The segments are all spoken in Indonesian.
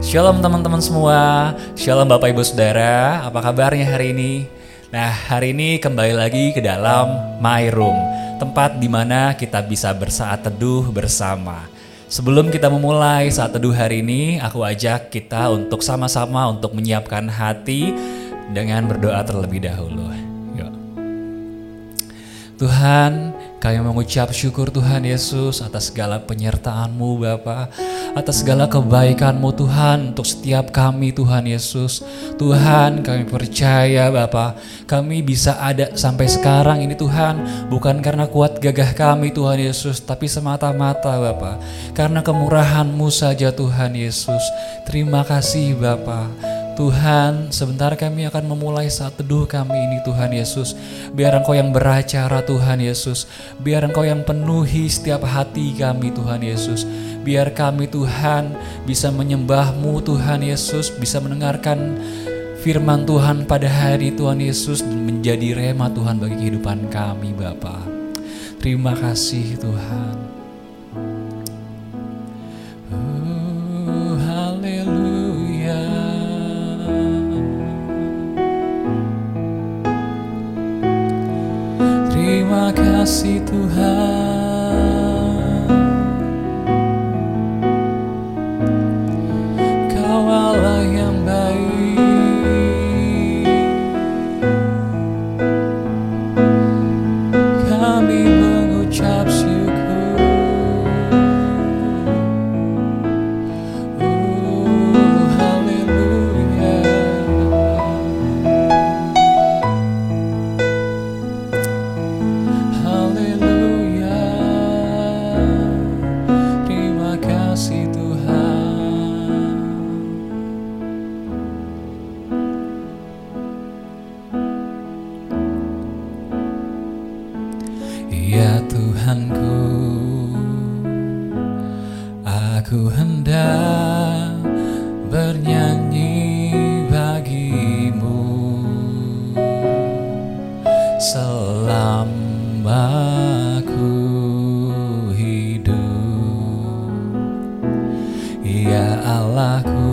Shalom teman-teman semua, Shalom Bapak Ibu Saudara, apa kabarnya hari ini? Nah hari ini kembali lagi ke dalam My Room, tempat di mana kita bisa bersaat teduh bersama. Sebelum kita memulai saat teduh hari ini, aku ajak kita untuk sama-sama untuk menyiapkan hati dengan berdoa terlebih dahulu. Tuhan, kami mengucap syukur Tuhan Yesus atas segala penyertaan-Mu Bapa, atas segala kebaikan-Mu Tuhan untuk setiap kami Tuhan Yesus. Tuhan kami percaya Bapa, kami bisa ada sampai sekarang ini Tuhan bukan karena kuat gagah kami Tuhan Yesus, tapi semata-mata Bapa karena kemurahan-Mu saja Tuhan Yesus. Terima kasih Bapa. Tuhan, sebentar kami akan memulai saat teduh kami ini Tuhan Yesus. Biar Engkau yang beracara Tuhan Yesus. Biar Engkau yang penuhi setiap hati kami Tuhan Yesus. Biar kami Tuhan bisa menyembahmu Tuhan Yesus. Bisa mendengarkan firman Tuhan pada hari Tuhan Yesus. Menjadi rema Tuhan bagi kehidupan kami Bapa. Terima kasih Tuhan. Terima kasih Tuhan Ya Tuhanku. Aku hendak bernyanyi bagimu. Selama ku hidup. Ya Allahku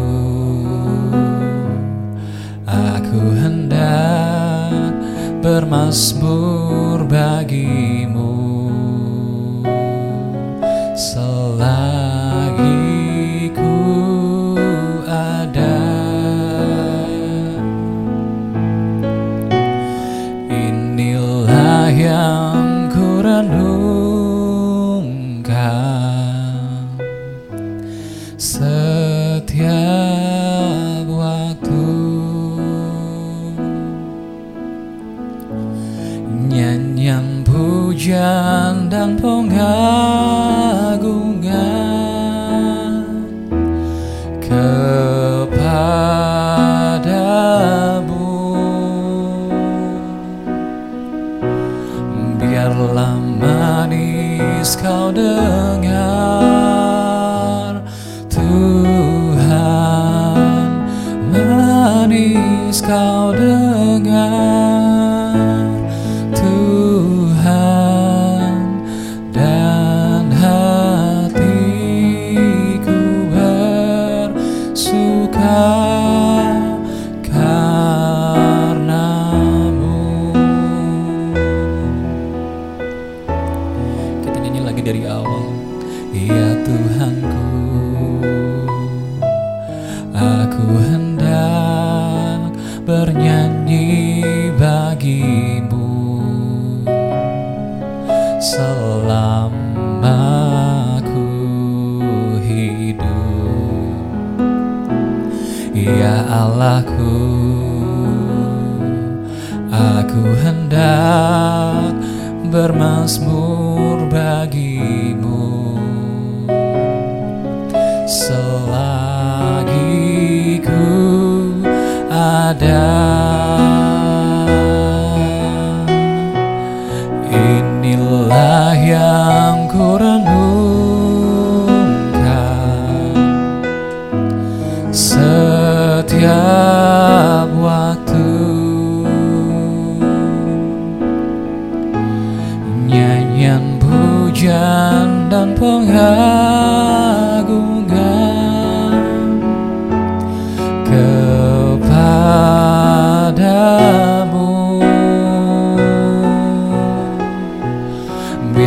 Aku hendak bermasmur bagimu pujian dan pengagungan Selama ku hidup. Ya Allahku Aku hendak bermasmur bagimu. Selagi ku ada Inilah yang ku renungkan Setiap waktu Nyanyian pujian dan pengagungan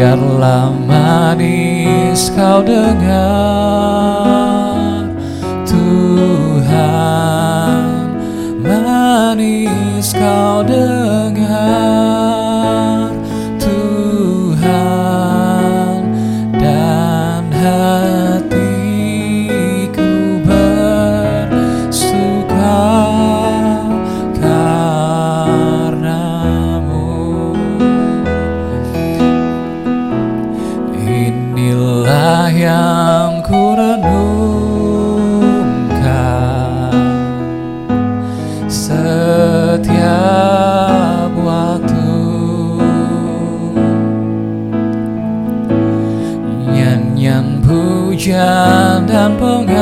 biarlah manis kau dengar Tuhan manis kau dengar.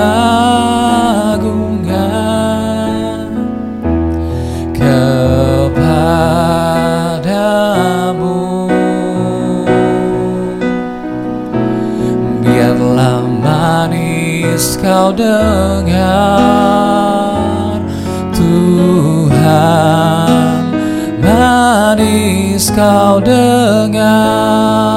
Pengagungan kepadamu. Biarlah manis kau dengar Tuhan Manis kau dengar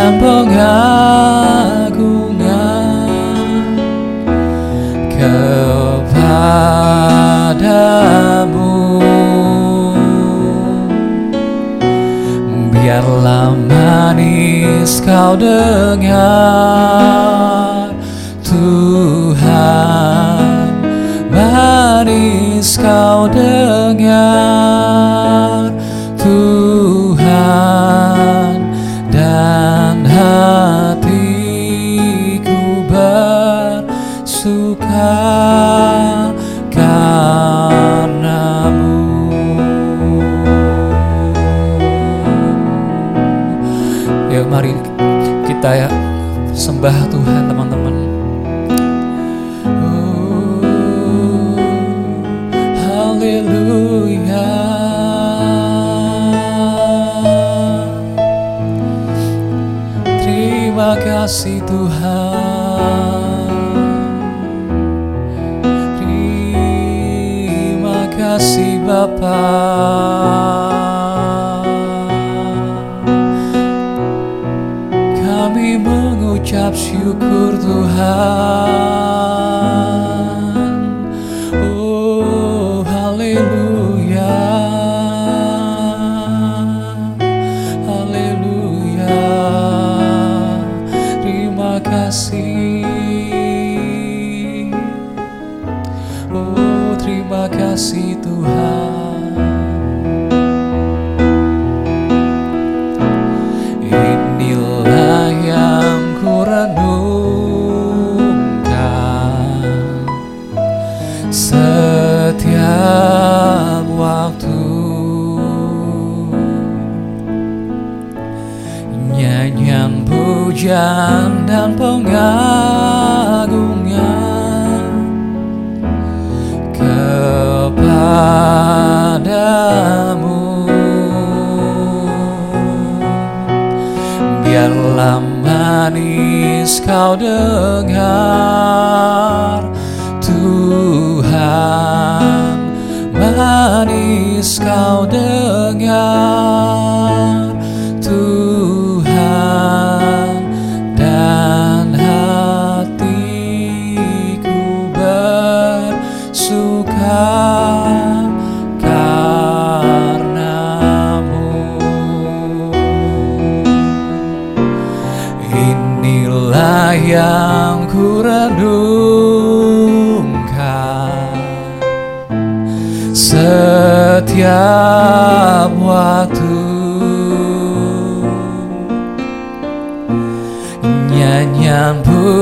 dan pengagungan kepadamu Biarlah manis kau dengar. Tuhan Manis kau Kami mengucap syukur Tuhan pengagungan kepadamu. Biarlah manis kau dengar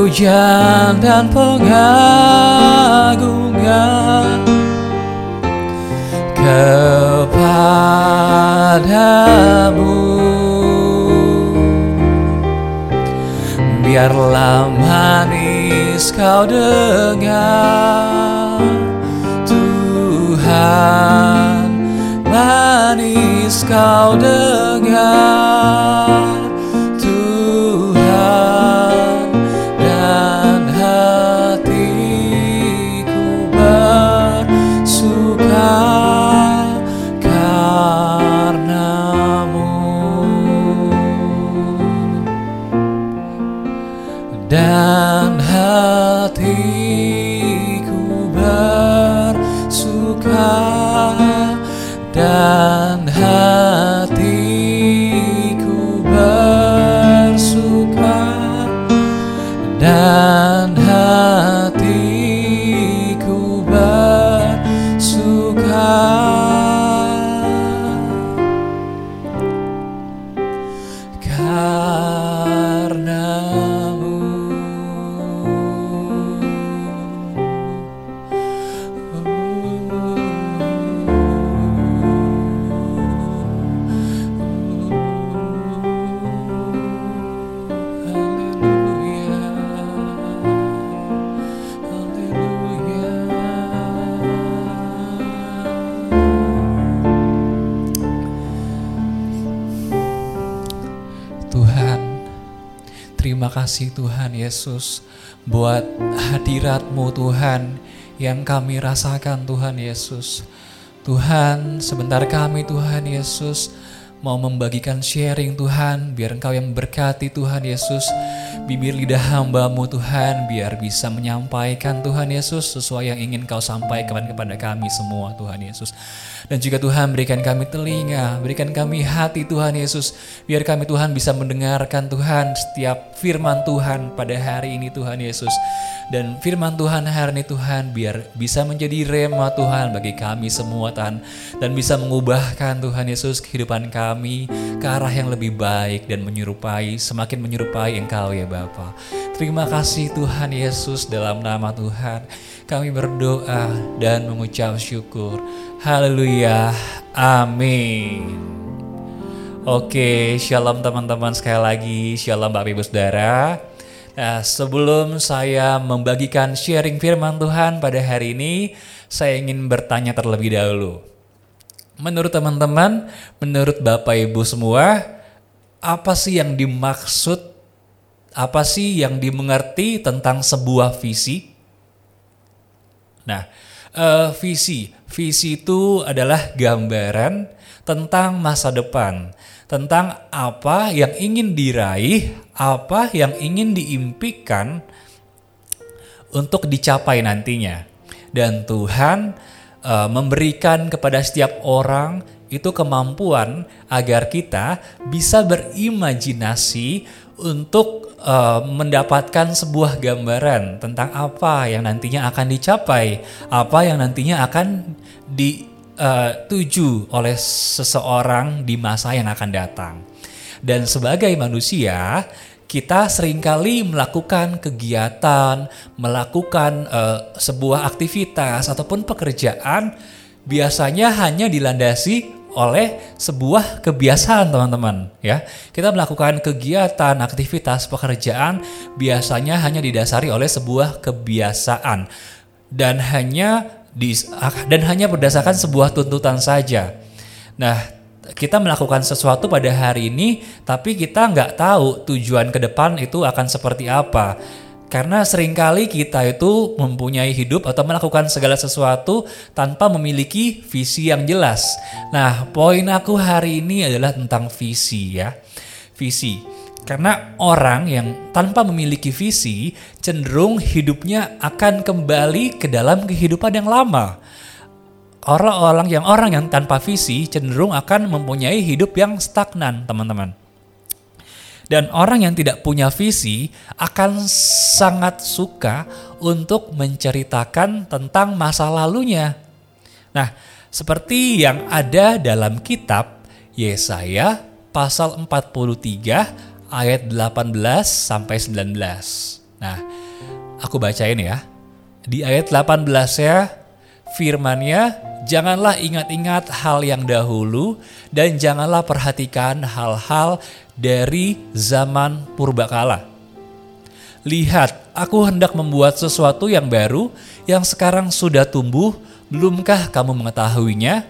Pujian dan pengagungan kepadamu. Biarlah manis kau dengar Tuhan manis kau dengar kasih Tuhan Yesus buat hadiratmu Tuhan yang kami rasakan Tuhan Yesus. Tuhan, sebentar kami Tuhan Yesus mau membagikan sharing Tuhan, biar Engkau yang berkati Tuhan Yesus, bibir lidah hambamu Tuhan, biar bisa menyampaikan Tuhan Yesus sesuai yang ingin Kau sampaikan kepada kami semua Tuhan Yesus. Dan juga Tuhan berikan kami telinga, berikan kami hati Tuhan Yesus, biar kami Tuhan bisa mendengarkan Tuhan setiap firman Tuhan pada hari ini Tuhan Yesus. Dan firman Tuhan hari ini Tuhan biar bisa menjadi rema Tuhan bagi kami semua Tuhan. Dan bisa mengubahkan Tuhan Yesus kehidupan kami ke arah yang lebih baik dan menyerupai, semakin menyerupai Engkau ya Bapa. Terima kasih Tuhan Yesus dalam nama Tuhan. Kami berdoa dan mengucap syukur. Haleluya. Amin. Oke, shalom teman-teman sekali lagi. Shalom Bapak Ibu Saudara. Nah, sebelum saya membagikan sharing firman Tuhan pada hari ini, saya ingin bertanya terlebih dahulu. Menurut teman-teman, menurut Bapak Ibu semua, apa sih yang dimaksud, apa sih yang dimengerti tentang sebuah visi? Nah, eh, visi, visi itu adalah gambaran tentang masa depan, tentang apa yang ingin diraih, apa yang ingin diimpikan untuk dicapai nantinya. Dan Tuhan eh, memberikan kepada setiap orang itu kemampuan agar kita bisa berimajinasi untuk eh, mendapatkan sebuah gambaran tentang apa yang nantinya akan dicapai, apa yang nantinya akan dituju oleh seseorang di masa yang akan datang. Dan sebagai manusia, kita sering kali melakukan kegiatan, melakukan eh, sebuah aktivitas ataupun pekerjaan biasanya hanya dilandasi oleh sebuah kebiasaan teman-teman ya. Kita melakukan kegiatan, aktivitas, pekerjaan biasanya hanya didasari oleh sebuah kebiasaan dan hanya di, dan hanya berdasarkan sebuah tuntutan saja. Nah, kita melakukan sesuatu pada hari ini, tapi kita nggak tahu tujuan ke depan itu akan seperti apa. Karena sering kali kita itu mempunyai hidup atau melakukan segala sesuatu tanpa memiliki visi yang jelas. Nah, poin aku hari ini adalah tentang visi ya. Visi. Karena orang yang tanpa memiliki visi cenderung hidupnya akan kembali ke dalam kehidupan yang lama. Orang-orang yang orang yang tanpa visi cenderung akan mempunyai hidup yang stagnan, teman-teman. Dan orang yang tidak punya visi akan sangat suka untuk menceritakan tentang masa lalunya. Nah, seperti yang ada dalam kitab Yesaya pasal 43 ayat 18 sampai 19. Nah, aku bacain ya. Di ayat 18 ya, firmannya, janganlah ingat-ingat hal yang dahulu dan janganlah perhatikan hal-hal dari zaman purbakala. Lihat, aku hendak membuat sesuatu yang baru yang sekarang sudah tumbuh, belumkah kamu mengetahuinya?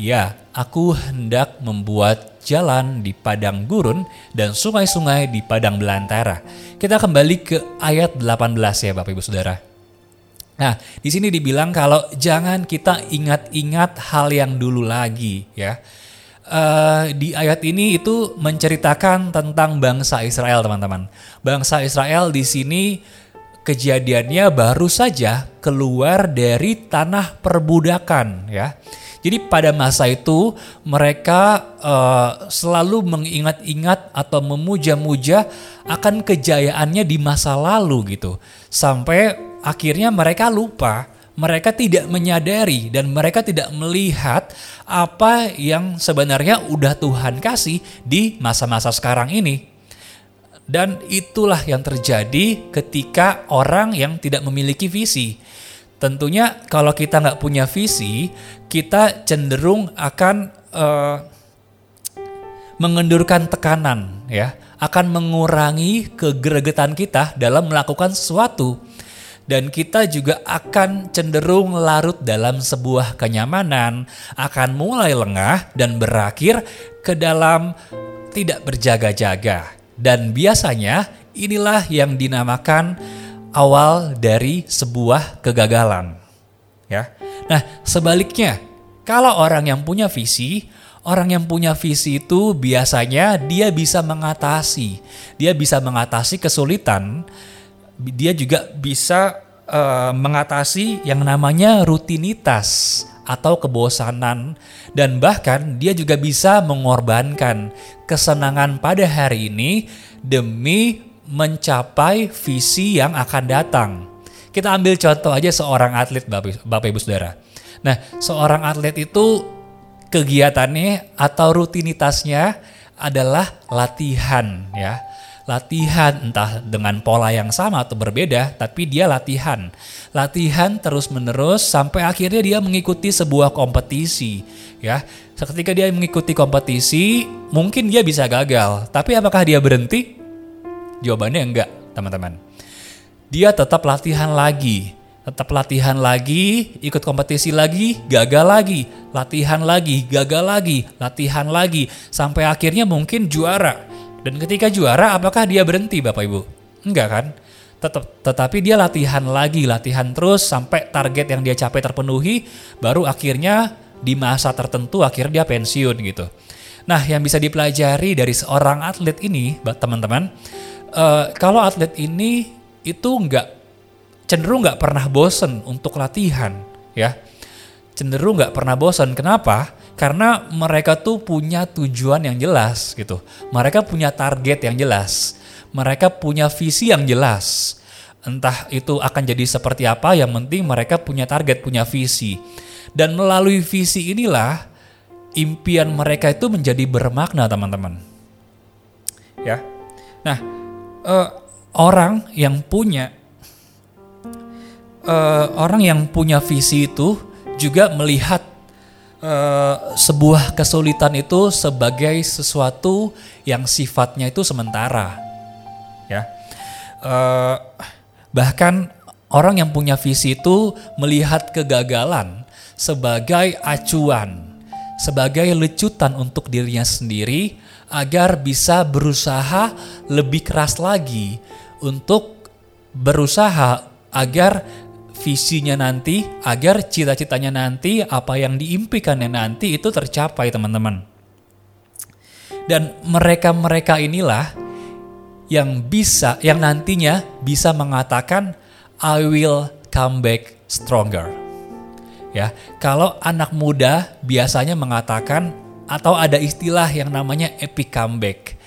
Ya, aku hendak membuat jalan di padang gurun dan sungai-sungai di padang belantara. Kita kembali ke ayat 18 ya Bapak Ibu Saudara. Nah, di sini dibilang kalau jangan kita ingat-ingat hal yang dulu lagi ya. Uh, di ayat ini itu menceritakan tentang bangsa Israel, teman-teman. Bangsa Israel di sini kejadiannya baru saja keluar dari tanah perbudakan, ya. Jadi pada masa itu mereka uh, selalu mengingat-ingat atau memuja-muja akan kejayaannya di masa lalu gitu. Sampai akhirnya mereka lupa mereka tidak menyadari dan mereka tidak melihat apa yang sebenarnya udah Tuhan kasih di masa-masa sekarang ini. Dan itulah yang terjadi ketika orang yang tidak memiliki visi. Tentunya kalau kita nggak punya visi, kita cenderung akan uh, mengendurkan tekanan, ya, akan mengurangi kegeregetan kita dalam melakukan sesuatu dan kita juga akan cenderung larut dalam sebuah kenyamanan, akan mulai lengah dan berakhir ke dalam tidak berjaga-jaga. Dan biasanya inilah yang dinamakan awal dari sebuah kegagalan. Ya. Nah, sebaliknya, kalau orang yang punya visi, orang yang punya visi itu biasanya dia bisa mengatasi, dia bisa mengatasi kesulitan dia juga bisa uh, mengatasi yang namanya rutinitas atau kebosanan dan bahkan dia juga bisa mengorbankan kesenangan pada hari ini demi mencapai visi yang akan datang. Kita ambil contoh aja seorang atlet Bapak, Bapak Ibu Saudara. Nah, seorang atlet itu kegiatannya atau rutinitasnya adalah latihan ya latihan entah dengan pola yang sama atau berbeda, tapi dia latihan. Latihan terus-menerus sampai akhirnya dia mengikuti sebuah kompetisi, ya. Ketika dia mengikuti kompetisi, mungkin dia bisa gagal, tapi apakah dia berhenti? Jawabannya enggak, teman-teman. Dia tetap latihan lagi, tetap latihan lagi, ikut kompetisi lagi, gagal lagi, latihan lagi, gagal lagi, latihan lagi, sampai akhirnya mungkin juara. Dan ketika juara, apakah dia berhenti Bapak Ibu? Enggak kan? Tetap, tetapi dia latihan lagi, latihan terus sampai target yang dia capai terpenuhi, baru akhirnya di masa tertentu akhirnya dia pensiun gitu. Nah, yang bisa dipelajari dari seorang atlet ini, teman-teman, uh, kalau atlet ini itu nggak cenderung nggak pernah bosen untuk latihan, ya, cenderung nggak pernah bosen. Kenapa? Karena mereka tuh punya tujuan yang jelas gitu. Mereka punya target yang jelas. Mereka punya visi yang jelas. Entah itu akan jadi seperti apa, yang penting mereka punya target, punya visi. Dan melalui visi inilah impian mereka itu menjadi bermakna, teman-teman. Ya. Nah, uh, orang yang punya uh, orang yang punya visi itu juga melihat uh, sebuah kesulitan itu sebagai sesuatu yang sifatnya itu sementara, ya. Uh, bahkan orang yang punya visi itu melihat kegagalan sebagai acuan, sebagai lecutan untuk dirinya sendiri agar bisa berusaha lebih keras lagi untuk berusaha agar visinya nanti, agar cita-citanya nanti, apa yang diimpikannya nanti itu tercapai teman-teman. Dan mereka-mereka inilah yang bisa, yang nantinya bisa mengatakan I will come back stronger. Ya, kalau anak muda biasanya mengatakan atau ada istilah yang namanya epic comeback.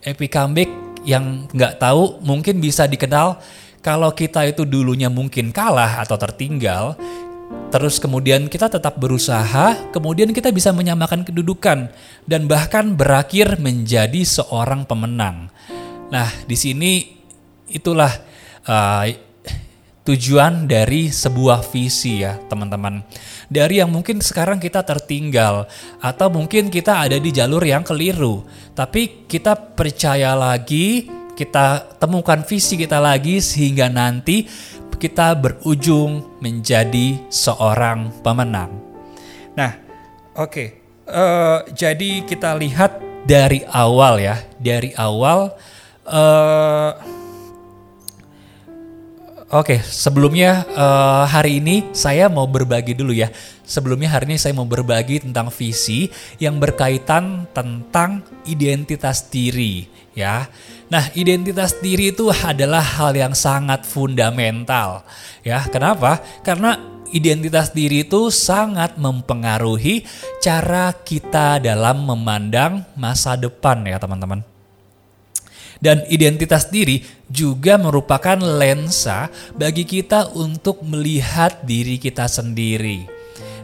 Epic comeback yang nggak tahu mungkin bisa dikenal kalau kita itu dulunya mungkin kalah atau tertinggal, terus kemudian kita tetap berusaha, kemudian kita bisa menyamakan kedudukan dan bahkan berakhir menjadi seorang pemenang. Nah, di sini itulah uh, tujuan dari sebuah visi ya, teman-teman. Dari yang mungkin sekarang kita tertinggal atau mungkin kita ada di jalur yang keliru, tapi kita percaya lagi kita temukan visi kita lagi sehingga nanti kita berujung menjadi seorang pemenang. Nah, oke. Okay. Uh, eh, jadi kita lihat dari awal ya, dari awal. Uh, Oke, sebelumnya uh, hari ini saya mau berbagi dulu ya. Sebelumnya hari ini saya mau berbagi tentang visi yang berkaitan tentang identitas diri ya. Nah, identitas diri itu adalah hal yang sangat fundamental ya. Kenapa? Karena identitas diri itu sangat mempengaruhi cara kita dalam memandang masa depan ya, teman-teman. Dan identitas diri juga merupakan lensa bagi kita untuk melihat diri kita sendiri.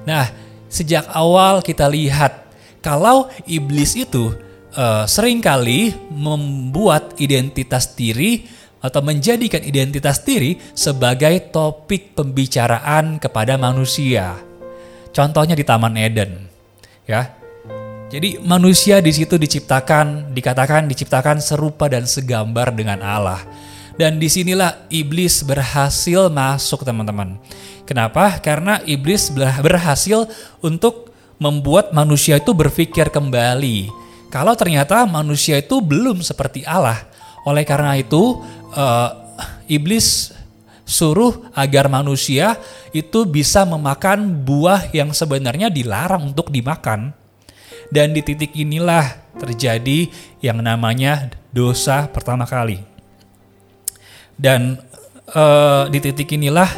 Nah, sejak awal kita lihat kalau iblis itu uh, sering kali membuat identitas diri atau menjadikan identitas diri sebagai topik pembicaraan kepada manusia. Contohnya di Taman Eden, ya. Jadi manusia di situ diciptakan, dikatakan diciptakan serupa dan segambar dengan Allah. Dan di sinilah iblis berhasil masuk teman-teman. Kenapa? Karena iblis berhasil untuk membuat manusia itu berpikir kembali. Kalau ternyata manusia itu belum seperti Allah. Oleh karena itu, uh, iblis suruh agar manusia itu bisa memakan buah yang sebenarnya dilarang untuk dimakan. Dan di titik inilah terjadi yang namanya dosa pertama kali. Dan uh, di titik inilah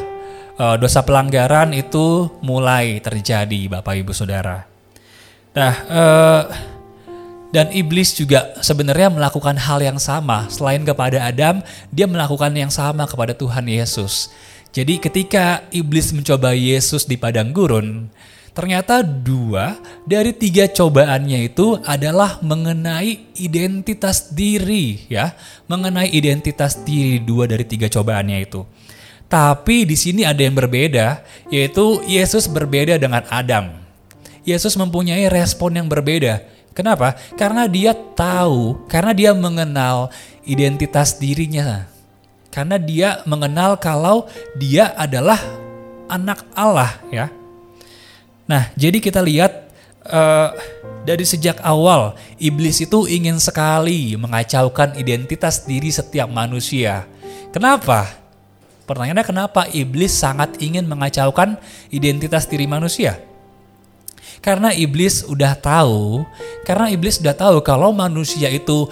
uh, dosa pelanggaran itu mulai terjadi, Bapak Ibu Saudara. Nah, uh, dan iblis juga sebenarnya melakukan hal yang sama. Selain kepada Adam, dia melakukan yang sama kepada Tuhan Yesus. Jadi ketika iblis mencoba Yesus di padang gurun, Ternyata dua dari tiga cobaannya itu adalah mengenai identitas diri ya, mengenai identitas diri dua dari tiga cobaannya itu. Tapi di sini ada yang berbeda, yaitu Yesus berbeda dengan Adam. Yesus mempunyai respon yang berbeda. Kenapa? Karena dia tahu, karena dia mengenal identitas dirinya. Karena dia mengenal kalau dia adalah anak Allah ya. Nah, jadi kita lihat uh, dari sejak awal iblis itu ingin sekali mengacaukan identitas diri setiap manusia. Kenapa? Pertanyaannya kenapa iblis sangat ingin mengacaukan identitas diri manusia? Karena iblis udah tahu, karena iblis udah tahu kalau manusia itu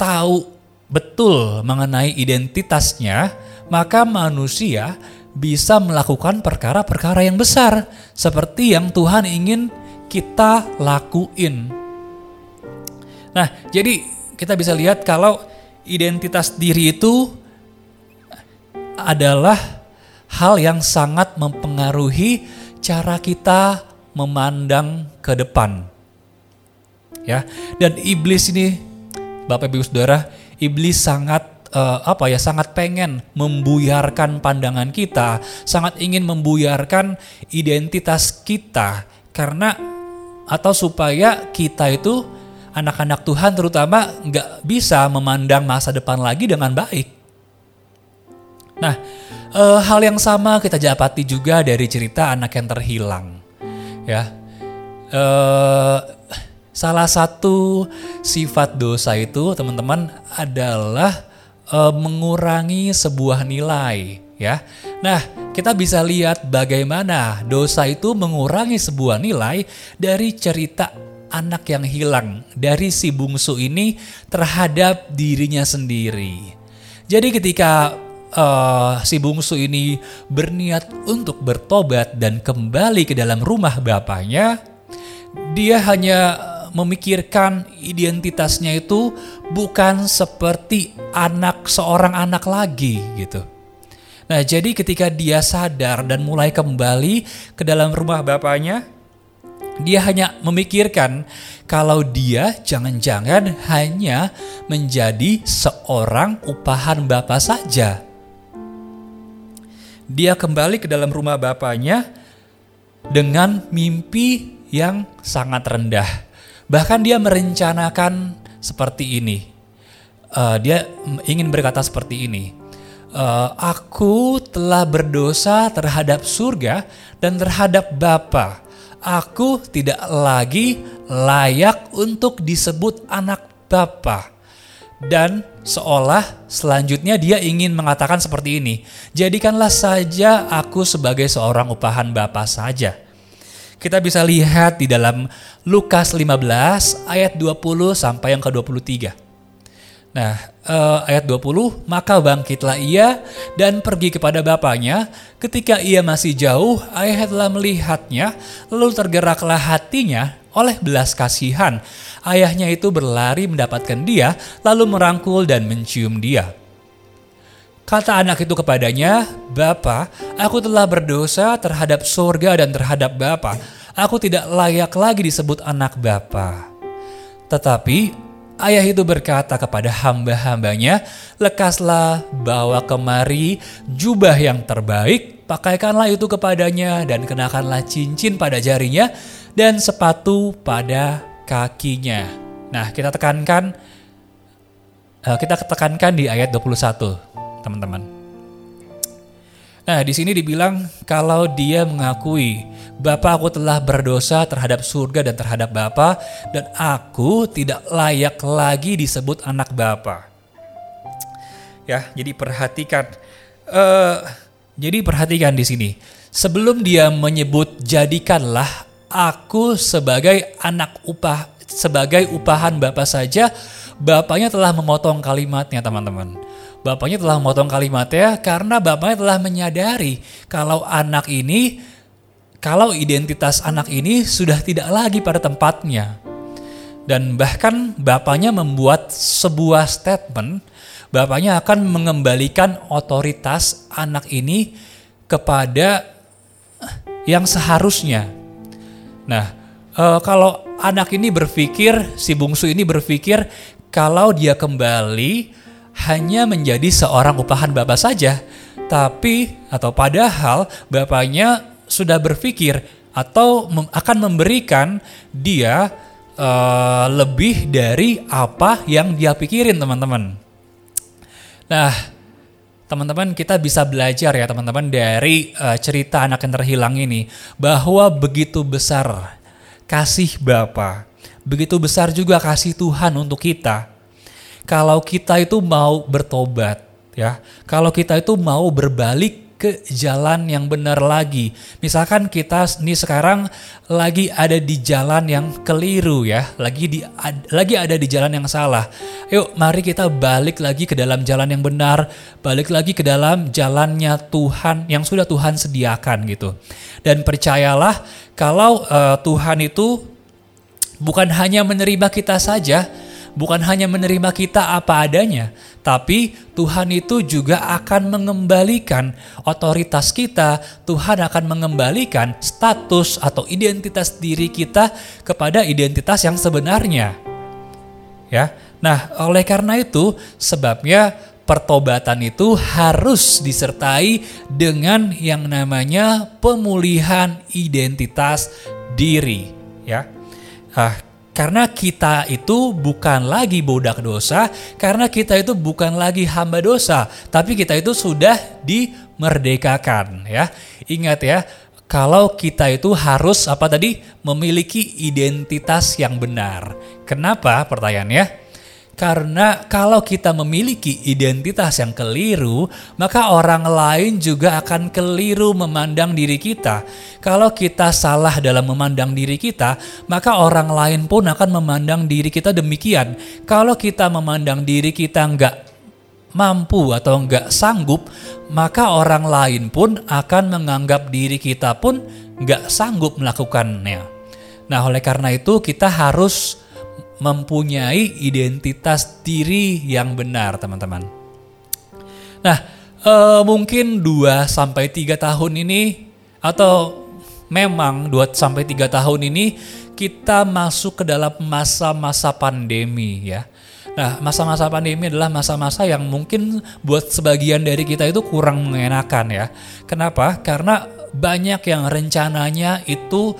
tahu betul mengenai identitasnya, maka manusia bisa melakukan perkara-perkara yang besar seperti yang Tuhan ingin kita lakuin. Nah, jadi kita bisa lihat kalau identitas diri itu adalah hal yang sangat mempengaruhi cara kita memandang ke depan. Ya, dan iblis ini Bapak Ibu Saudara, iblis sangat uh, apa ya sangat pengen membuyarkan pandangan kita, sangat ingin membuyarkan identitas kita karena atau supaya kita itu anak-anak Tuhan terutama nggak bisa memandang masa depan lagi dengan baik. Nah, e, hal yang sama kita dapati juga dari cerita anak yang terhilang, ya. E, salah satu sifat dosa itu teman-teman adalah uh, mengurangi sebuah nilai ya. Nah, kita bisa lihat bagaimana dosa itu mengurangi sebuah nilai dari cerita anak yang hilang dari si bungsu ini terhadap dirinya sendiri. Jadi ketika uh, si bungsu ini berniat untuk bertobat dan kembali ke dalam rumah bapaknya, dia hanya memikirkan identitasnya itu bukan seperti anak seorang anak lagi gitu. Nah, jadi ketika dia sadar dan mulai kembali ke dalam rumah bapaknya, dia hanya memikirkan kalau dia jangan-jangan hanya menjadi seorang upahan bapak saja. Dia kembali ke dalam rumah bapaknya dengan mimpi yang sangat rendah Bahkan dia merencanakan seperti ini. uh, dia ingin berkata seperti ini. Uh, aku telah berdosa terhadap surga dan terhadap Bapa. Aku tidak lagi layak untuk disebut anak Bapa. Dan seolah selanjutnya dia ingin mengatakan seperti ini. Jadikanlah saja aku sebagai seorang upahan Bapa saja. Kita bisa lihat di dalam Lukas 15 ayat 20 sampai yang ke-23. Nah, uh, ayat 20, maka bangkitlah ia dan pergi kepada bapaknya. Ketika ia masih jauh, ayah telah melihatnya, lalu tergeraklah hatinya oleh belas kasihan. Ayahnya itu berlari mendapatkan dia, lalu merangkul dan mencium dia. Kata anak itu kepadanya, Bapa, aku telah berdosa terhadap surga dan terhadap Bapa. Aku tidak layak lagi disebut anak Bapa. Tetapi Ayah itu berkata kepada hamba-hambanya, lekaslah bawa kemari jubah yang terbaik, pakaikanlah itu kepadanya dan kenakanlah cincin pada jarinya dan sepatu pada kakinya. Nah, kita tekankan eh, kita tekankan di ayat 21, teman-teman. Nah, di sini dibilang kalau dia mengakui, Bapa aku telah berdosa terhadap surga dan terhadap Bapa dan aku tidak layak lagi disebut anak Bapa. Ya, jadi perhatikan uh, jadi perhatikan di sini. Sebelum dia menyebut jadikanlah aku sebagai anak upah sebagai upahan Bapa saja, Bapaknya telah memotong kalimatnya, teman-teman Bapaknya telah memotong kalimatnya karena bapaknya telah menyadari kalau anak ini, kalau identitas anak ini sudah tidak lagi pada tempatnya. Dan bahkan bapaknya membuat sebuah statement, bapaknya akan mengembalikan otoritas anak ini kepada yang seharusnya. Nah, e, kalau anak ini berpikir, si bungsu ini berpikir kalau dia kembali hanya menjadi seorang upahan bapak saja, tapi atau padahal bapaknya sudah berpikir atau akan memberikan dia uh, lebih dari apa yang dia pikirin teman-teman. Nah, teman-teman kita bisa belajar ya teman-teman dari uh, cerita anak yang terhilang ini bahwa begitu besar kasih Bapa, begitu besar juga kasih Tuhan untuk kita kalau kita itu mau bertobat ya, kalau kita itu mau berbalik ke jalan yang benar lagi. Misalkan kita nih sekarang lagi ada di jalan yang keliru ya, lagi di ad, lagi ada di jalan yang salah. Yuk, mari kita balik lagi ke dalam jalan yang benar, balik lagi ke dalam jalannya Tuhan yang sudah Tuhan sediakan gitu. Dan percayalah kalau uh, Tuhan itu bukan hanya menerima kita saja, bukan hanya menerima kita apa adanya, tapi Tuhan itu juga akan mengembalikan otoritas kita. Tuhan akan mengembalikan status atau identitas diri kita kepada identitas yang sebenarnya. Ya. Nah, oleh karena itu sebabnya pertobatan itu harus disertai dengan yang namanya pemulihan identitas diri, ya. Ah, karena kita itu bukan lagi budak dosa, karena kita itu bukan lagi hamba dosa, tapi kita itu sudah dimerdekakan ya. Ingat ya, kalau kita itu harus apa tadi? memiliki identitas yang benar. Kenapa? Pertanyaannya karena kalau kita memiliki identitas yang keliru, maka orang lain juga akan keliru memandang diri kita. Kalau kita salah dalam memandang diri kita, maka orang lain pun akan memandang diri kita demikian. Kalau kita memandang diri kita nggak mampu atau nggak sanggup, maka orang lain pun akan menganggap diri kita pun nggak sanggup melakukannya. Nah, oleh karena itu kita harus mempunyai identitas diri yang benar, teman-teman. Nah, e, mungkin 2 sampai 3 tahun ini atau memang 2 sampai 3 tahun ini kita masuk ke dalam masa-masa pandemi ya. Nah, masa-masa pandemi adalah masa-masa yang mungkin buat sebagian dari kita itu kurang mengenakan ya. Kenapa? Karena banyak yang rencananya itu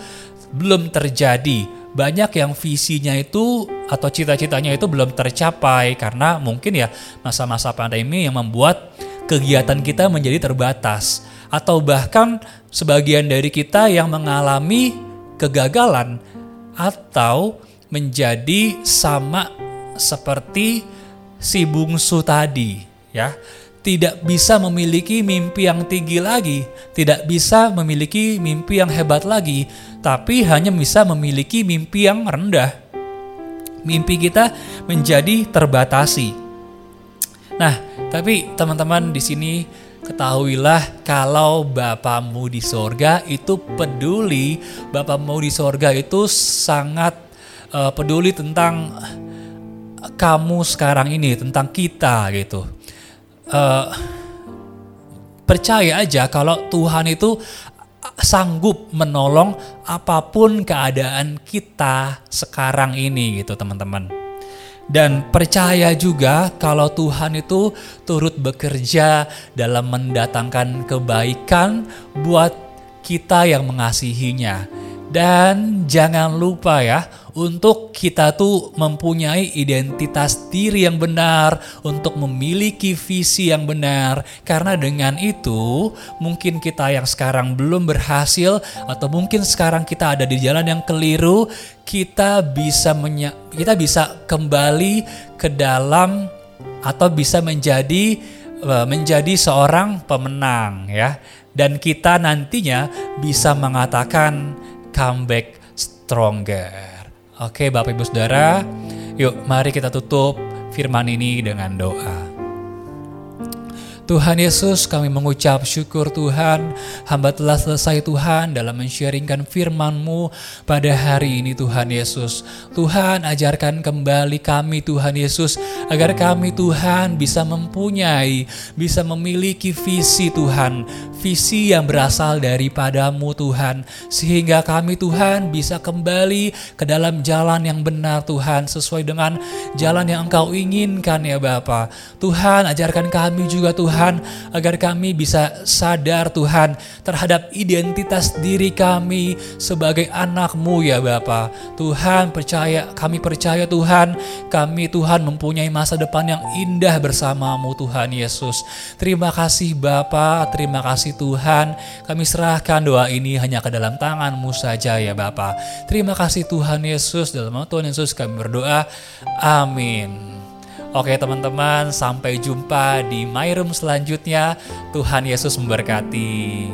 belum terjadi banyak yang visinya itu atau cita-citanya itu belum tercapai karena mungkin ya masa-masa pandemi yang membuat kegiatan kita menjadi terbatas. Atau bahkan sebagian dari kita yang mengalami kegagalan atau menjadi sama seperti si bungsu tadi ya tidak bisa memiliki mimpi yang tinggi lagi, tidak bisa memiliki mimpi yang hebat lagi, tapi hanya bisa memiliki mimpi yang rendah. Mimpi kita menjadi terbatasi. Nah, tapi teman-teman di sini ketahuilah kalau Bapamu di sorga itu peduli, Bapamu di sorga itu sangat uh, peduli tentang kamu sekarang ini, tentang kita gitu uh, percaya aja kalau Tuhan itu sanggup menolong apa pun keadaan kita sekarang ini gitu teman-teman. Dan percaya juga kalau Tuhan itu turut bekerja dalam mendatangkan kebaikan buat kita yang mengasihinya. Dan jangan lupa ya, untuk kita tuh mempunyai identitas diri yang benar, untuk memiliki visi yang benar. Karena dengan itu, mungkin kita yang sekarang belum berhasil atau mungkin sekarang kita ada di jalan yang keliru, kita bisa menya kita bisa kembali ke dalam atau bisa menjadi eh, menjadi seorang pemenang ya. Dan kita nantinya bisa mengatakan comeback stronger. Oke Bapak Ibu Saudara, yuk mari kita tutup firman ini dengan doa. Tuhan Yesus kami mengucap syukur Tuhan. Hamba telah selesai Tuhan dalam mensharingkan firman-Mu pada hari ini Tuhan Yesus. Tuhan ajarkan kembali kami Tuhan Yesus Agar kami Tuhan bisa mempunyai, bisa memiliki visi Tuhan. Visi yang berasal daripadamu Tuhan. Sehingga kami Tuhan bisa kembali ke dalam jalan yang benar Tuhan Sesuai dengan jalan yang Engkau inginkan ya Bapa. Tuhan ajarkan kami juga Tuhan Tuhan, agar kami bisa sadar Tuhan terhadap identitas diri kami sebagai anak-Mu ya Bapa. Tuhan percaya, kami percaya Tuhan, kami Tuhan mempunyai masa depan yang indah bersamamu Tuhan Yesus. Terima kasih Bapa, terima kasih Tuhan. Kami serahkan doa ini hanya ke dalam tangan-Mu saja ya Bapa. Terima kasih Tuhan Yesus, dalam nama Tuhan Yesus kami berdoa. Amin. Oke teman-teman, sampai jumpa di My Room selanjutnya. Tuhan Yesus memberkati.